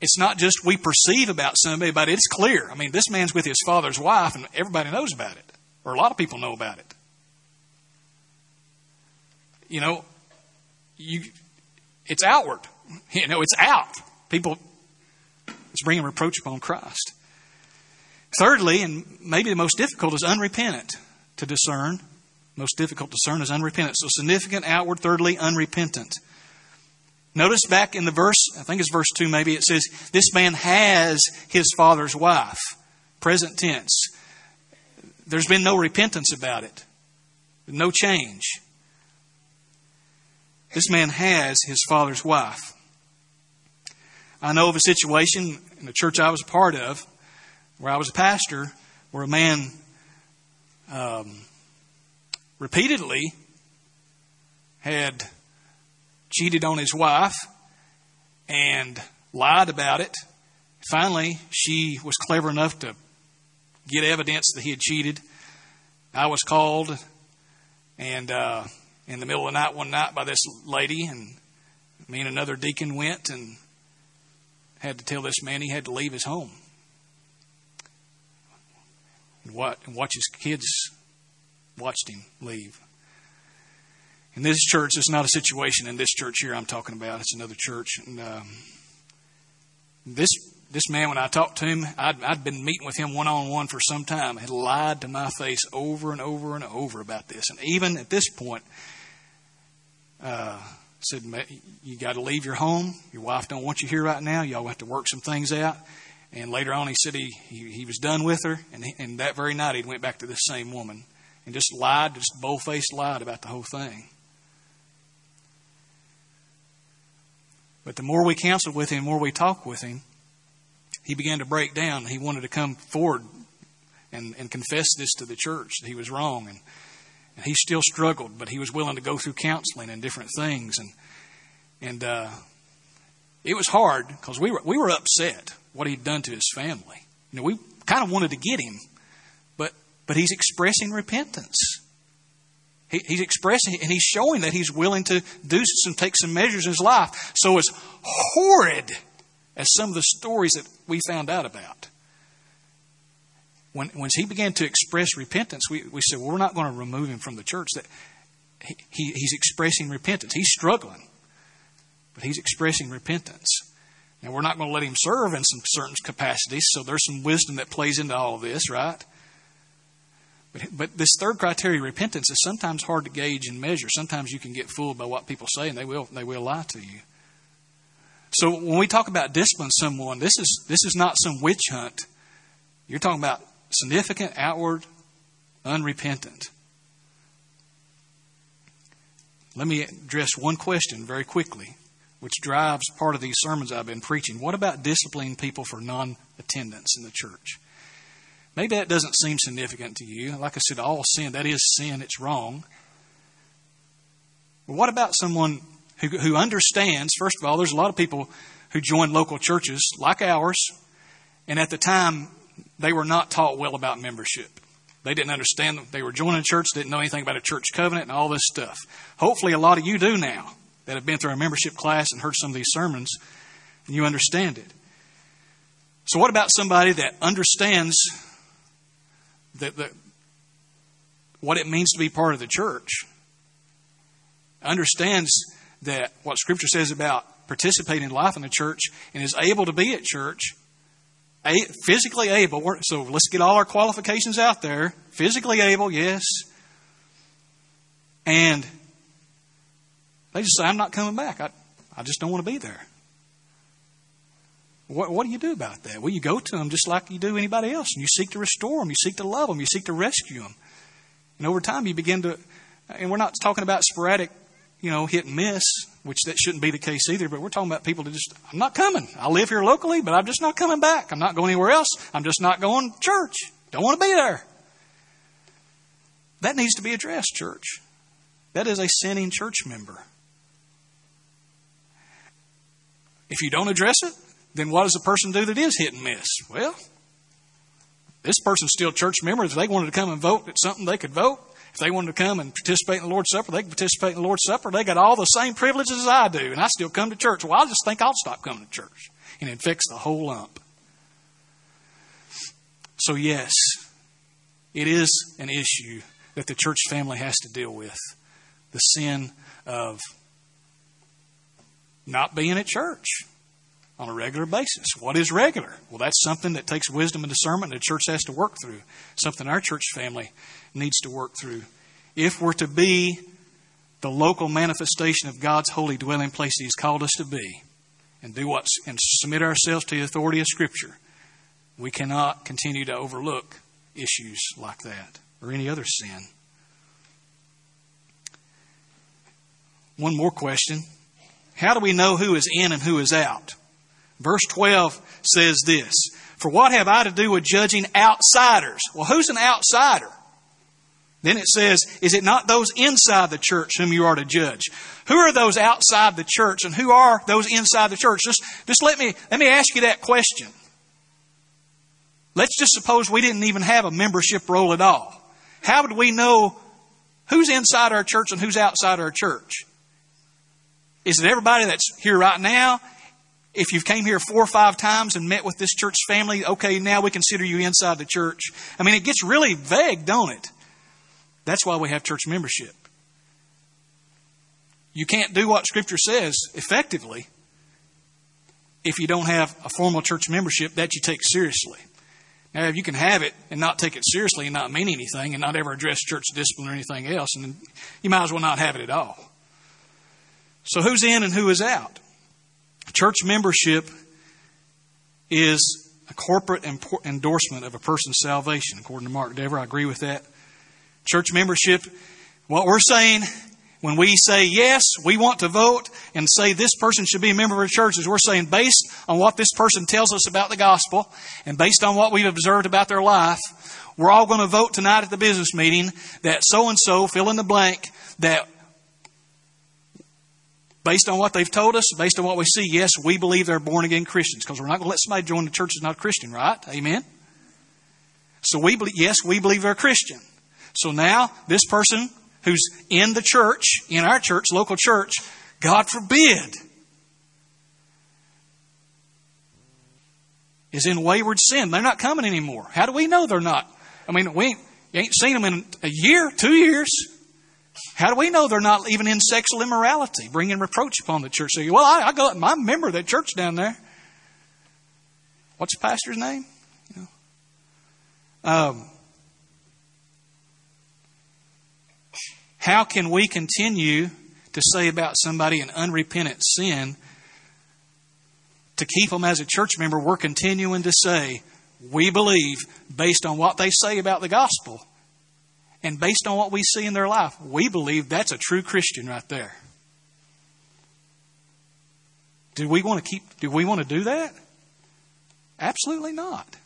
it's not just we perceive about somebody, but it's clear. I mean, this man's with his father's wife, and everybody knows about it, or a lot of people know about it. You know, you, it's outward. You know, it's out. People, it's bringing reproach upon Christ. Thirdly, and maybe the most difficult, is unrepentant to discern. Most difficult to discern is unrepentant. So significant, outward. Thirdly, unrepentant. Notice back in the verse, I think it's verse 2 maybe, it says, This man has his father's wife. Present tense. There's been no repentance about it, no change. This man has his father's wife. I know of a situation in the church I was a part of, where I was a pastor, where a man um, repeatedly had cheated on his wife and lied about it. Finally, she was clever enough to get evidence that he had cheated. I was called and uh, in the middle of the night one night by this lady, and me and another deacon went and had to tell this man he had to leave his home and watch his kids watched him leave. In this church, it's not a situation in this church here I'm talking about. It's another church. And um, this this man, when I talked to him, I'd, I'd been meeting with him one on one for some time. Had lied to my face over and over and over about this. And even at this point, uh, said, "You got to leave your home. Your wife don't want you here right now. Y'all have to work some things out." And later on, he said he he, he was done with her, and he, and that very night he went back to this same woman and just lied, just bold faced lied about the whole thing. But the more we counseled with him, the more we talked with him, he began to break down. He wanted to come forward and, and confess this to the church that he was wrong. And, and he still struggled, but he was willing to go through counseling and different things. And, and uh, it was hard because we were, we were upset what he'd done to his family. You know, we kind of wanted to get him, but, but he's expressing repentance. He, he's expressing and he's showing that he's willing to do some, take some measures in his life. So as horrid as some of the stories that we found out about, when, when he began to express repentance, we, we said, well, we're not going to remove him from the church. That he, he, he's expressing repentance. He's struggling, but he's expressing repentance. Now, we're not going to let him serve in some certain capacities, so there's some wisdom that plays into all of this, right? But, but this third criteria, repentance, is sometimes hard to gauge and measure. Sometimes you can get fooled by what people say, and they will they will lie to you. So when we talk about discipline someone, this is this is not some witch hunt. You're talking about significant, outward, unrepentant. Let me address one question very quickly, which drives part of these sermons I've been preaching. What about disciplining people for non attendance in the church? Maybe that doesn't seem significant to you. Like I said, all sin, that is sin, it's wrong. But what about someone who, who understands, first of all, there's a lot of people who join local churches like ours, and at the time, they were not taught well about membership. They didn't understand. They were joining a church, didn't know anything about a church covenant and all this stuff. Hopefully, a lot of you do now that have been through a membership class and heard some of these sermons, and you understand it. So, what about somebody that understands that, that what it means to be part of the church, understands that what Scripture says about participating in life in the church, and is able to be at church, physically able. So let's get all our qualifications out there. Physically able, yes. And they just say, I'm not coming back. I, I just don't want to be there. What, what do you do about that? Well, you go to them just like you do anybody else, and you seek to restore them, you seek to love them, you seek to rescue them. And over time, you begin to, and we're not talking about sporadic, you know, hit and miss, which that shouldn't be the case either, but we're talking about people that just, I'm not coming. I live here locally, but I'm just not coming back. I'm not going anywhere else. I'm just not going to church. Don't want to be there. That needs to be addressed, church. That is a sinning church member. If you don't address it, then what does a person do that is hit and miss? Well, this person's still church member. If they wanted to come and vote at something, they could vote. If they wanted to come and participate in the Lord's Supper, they could participate in the Lord's Supper. They got all the same privileges as I do, and I still come to church. Well, I just think I'll stop coming to church. And it fixes the whole lump. So, yes, it is an issue that the church family has to deal with the sin of not being at church on a regular basis. What is regular? Well, that's something that takes wisdom and discernment the church has to work through, something our church family needs to work through. If we're to be the local manifestation of God's holy dwelling place He's called us to be, and do what's and submit ourselves to the authority of Scripture, we cannot continue to overlook issues like that or any other sin. One more question. How do we know who is in and who is out? Verse 12 says this For what have I to do with judging outsiders? Well, who's an outsider? Then it says, Is it not those inside the church whom you are to judge? Who are those outside the church and who are those inside the church? Just, just let, me, let me ask you that question. Let's just suppose we didn't even have a membership roll at all. How would we know who's inside our church and who's outside our church? Is it everybody that's here right now? if you've came here four or five times and met with this church family, okay, now we consider you inside the church. I mean, it gets really vague, don't it? That's why we have church membership. You can't do what Scripture says effectively if you don't have a formal church membership that you take seriously. Now, if you can have it and not take it seriously and not mean anything and not ever address church discipline or anything else, and you might as well not have it at all. So who's in and who is out? Church membership is a corporate endorsement of a person's salvation, according to Mark Dever. I agree with that. Church membership, what we're saying when we say yes, we want to vote and say this person should be a member of our church, is we're saying based on what this person tells us about the gospel and based on what we've observed about their life, we're all going to vote tonight at the business meeting that so and so, fill in the blank, that based on what they've told us, based on what we see, yes, we believe they're born again Christians because we're not going to let somebody join the church that's not a Christian, right? Amen? So we believe, yes, we believe they're Christian. So now this person who's in the church, in our church, local church, God forbid, is in wayward sin. They're not coming anymore. How do we know they're not? I mean, we ain't, ain't seen them in a year, two years. How do we know they're not even in sexual immorality, bringing reproach upon the church? Well, I, I go, I'm a member of that church down there. What's the pastor's name? You know? um, how can we continue to say about somebody an unrepentant sin? To keep them as a church member, we're continuing to say, we believe, based on what they say about the gospel, and based on what we see in their life, we believe that's a true Christian right there. Do we want to keep do we want to do that? Absolutely not.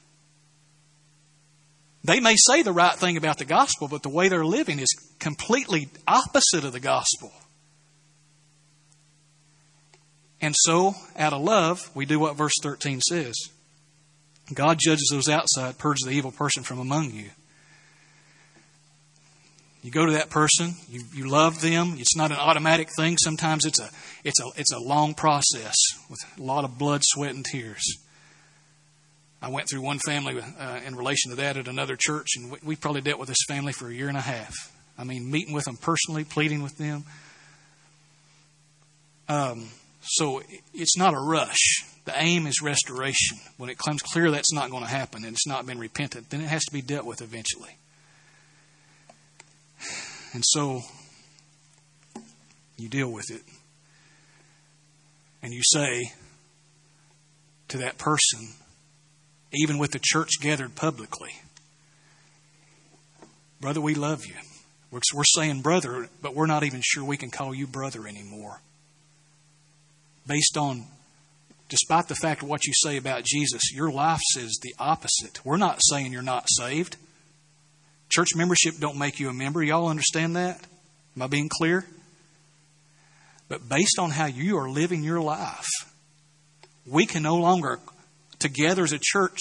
They may say the right thing about the gospel, but the way they're living is completely opposite of the gospel. And so, out of love, we do what verse 13 says God judges those outside, purges the evil person from among you. You go to that person, you, you love them. It's not an automatic thing. Sometimes it's a, it's, a, it's a long process with a lot of blood, sweat, and tears. I went through one family uh, in relation to that at another church, and we, we probably dealt with this family for a year and a half. I mean, meeting with them personally, pleading with them. Um, so it's not a rush. The aim is restoration. When it comes clear that's not going to happen and it's not been repented, then it has to be dealt with eventually. And so you deal with it. And you say to that person, even with the church gathered publicly, Brother, we love you. We're, we're saying brother, but we're not even sure we can call you brother anymore. Based on, despite the fact of what you say about Jesus, your life says the opposite. We're not saying you're not saved. Church membership don't make you a member. Y'all understand that? Am I being clear? But based on how you are living your life, we can no longer, together as a church,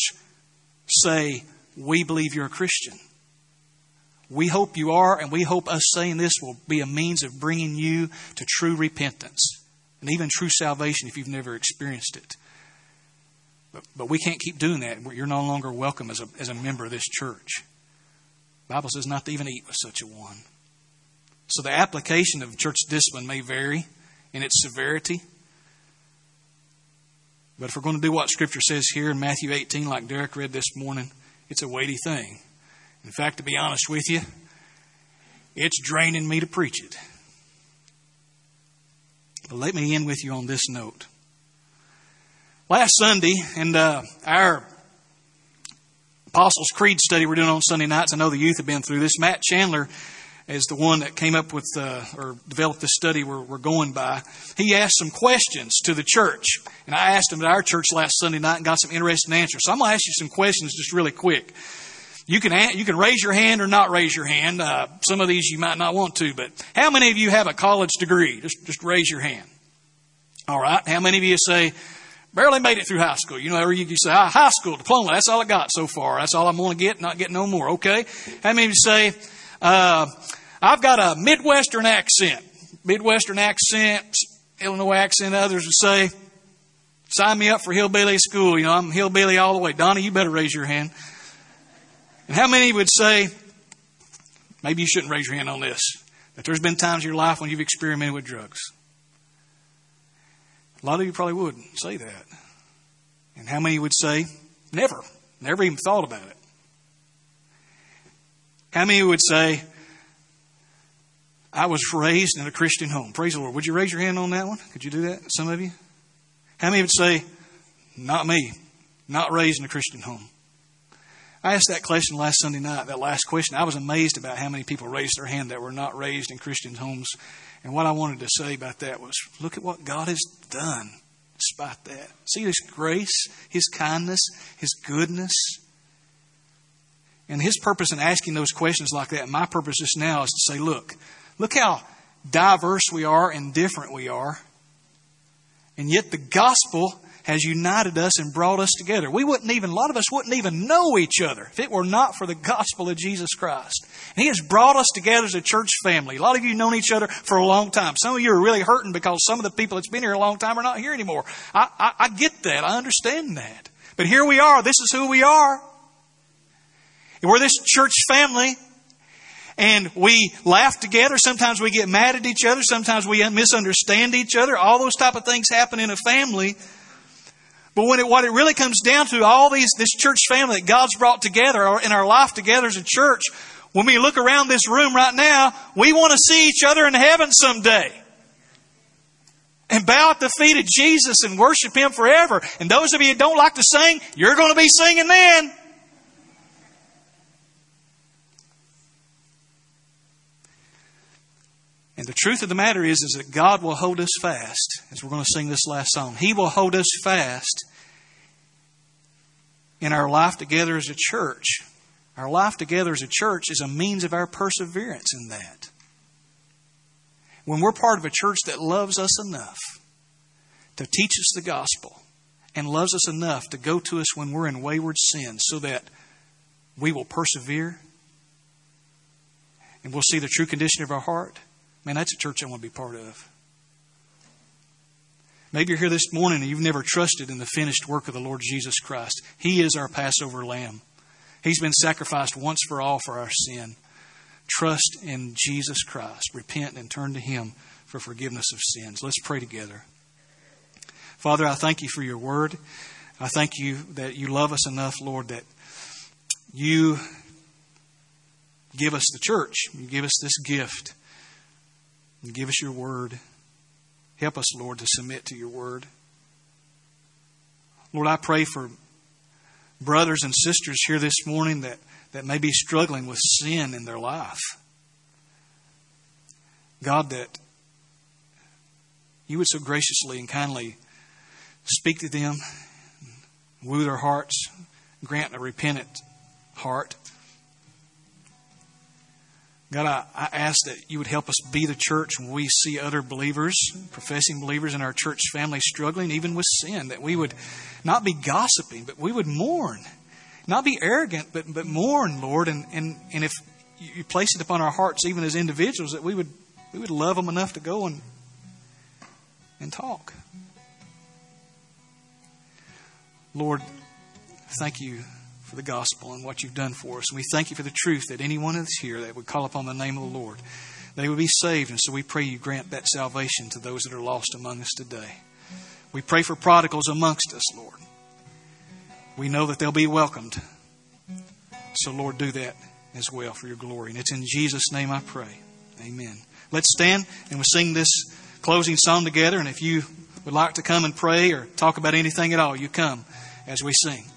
say, We believe you're a Christian. We hope you are, and we hope us saying this will be a means of bringing you to true repentance and even true salvation if you've never experienced it. But, but we can't keep doing that. You're no longer welcome as a, as a member of this church. Bible says not to even eat with such a one. So the application of church discipline may vary in its severity. But if we're going to do what Scripture says here in Matthew 18, like Derek read this morning, it's a weighty thing. In fact, to be honest with you, it's draining me to preach it. But let me end with you on this note. Last Sunday, and uh, our Apostles' Creed study we're doing on Sunday nights. I know the youth have been through this. Matt Chandler is the one that came up with uh, or developed the study we're, we're going by. He asked some questions to the church, and I asked him at our church last Sunday night and got some interesting answers. So I'm going to ask you some questions just really quick. You can you can raise your hand or not raise your hand. Uh, some of these you might not want to, but how many of you have a college degree? Just just raise your hand. All right. How many of you say barely made it through high school. You know, every you say, ah, high school diploma, that's all I got so far. That's all I'm going to get, not get no more. Okay. How many of you say, uh, I've got a Midwestern accent, Midwestern accent, Illinois accent. Others would say, sign me up for hillbilly school. You know, I'm hillbilly all the way. Donnie, you better raise your hand. And how many would say, maybe you shouldn't raise your hand on this, that there's been times in your life when you've experimented with drugs? A lot of you probably wouldn't say that. And how many would say, never, never even thought about it? How many would say, I was raised in a Christian home. Praise the Lord. Would you raise your hand on that one? Could you do that? Some of you? How many would say, Not me, not raised in a Christian home? I asked that question last Sunday night, that last question. I was amazed about how many people raised their hand that were not raised in Christian homes. And what I wanted to say about that was look at what God has done despite that. See His grace, His kindness, His goodness. And His purpose in asking those questions like that, my purpose just now is to say, look, look how diverse we are and different we are. And yet the gospel has united us and brought us together. We wouldn't even, a lot of us wouldn't even know each other if it were not for the gospel of Jesus Christ. And He has brought us together as a church family. A lot of you have known each other for a long time. Some of you are really hurting because some of the people that's been here a long time are not here anymore. I, I, I get that. I understand that. But here we are. This is who we are. And we're this church family and we laugh together. Sometimes we get mad at each other. Sometimes we misunderstand each other. All those type of things happen in a family. But when it, what it really comes down to, all these, this church family that God's brought together in our life together as a church, when we look around this room right now, we want to see each other in heaven someday. And bow at the feet of Jesus and worship Him forever. And those of you who don't like to sing, you're going to be singing then. And the truth of the matter is, is that God will hold us fast, as we're going to sing this last song. He will hold us fast in our life together as a church. Our life together as a church is a means of our perseverance in that. When we're part of a church that loves us enough to teach us the gospel and loves us enough to go to us when we're in wayward sin so that we will persevere and we'll see the true condition of our heart Man, that's a church I want to be part of. Maybe you're here this morning and you've never trusted in the finished work of the Lord Jesus Christ. He is our Passover lamb. He's been sacrificed once for all for our sin. Trust in Jesus Christ. Repent and turn to Him for forgiveness of sins. Let's pray together. Father, I thank you for your word. I thank you that you love us enough, Lord, that you give us the church. You give us this gift. And give us your word. Help us, Lord, to submit to your word. Lord, I pray for brothers and sisters here this morning that, that may be struggling with sin in their life. God, that you would so graciously and kindly speak to them, woo their hearts, grant a repentant heart. God, I, I ask that you would help us be the church when we see other believers, professing believers in our church family struggling even with sin, that we would not be gossiping, but we would mourn. Not be arrogant, but, but mourn, Lord. And, and, and if you place it upon our hearts, even as individuals, that we would, we would love them enough to go and, and talk. Lord, thank you for the gospel and what you've done for us. And we thank you for the truth that anyone that's here that would call upon the name of the Lord, they would be saved. And so we pray you grant that salvation to those that are lost among us today. We pray for prodigals amongst us, Lord. We know that they'll be welcomed. So, Lord, do that as well for your glory. And it's in Jesus' name I pray. Amen. Let's stand and we'll sing this closing song together. And if you would like to come and pray or talk about anything at all, you come as we sing.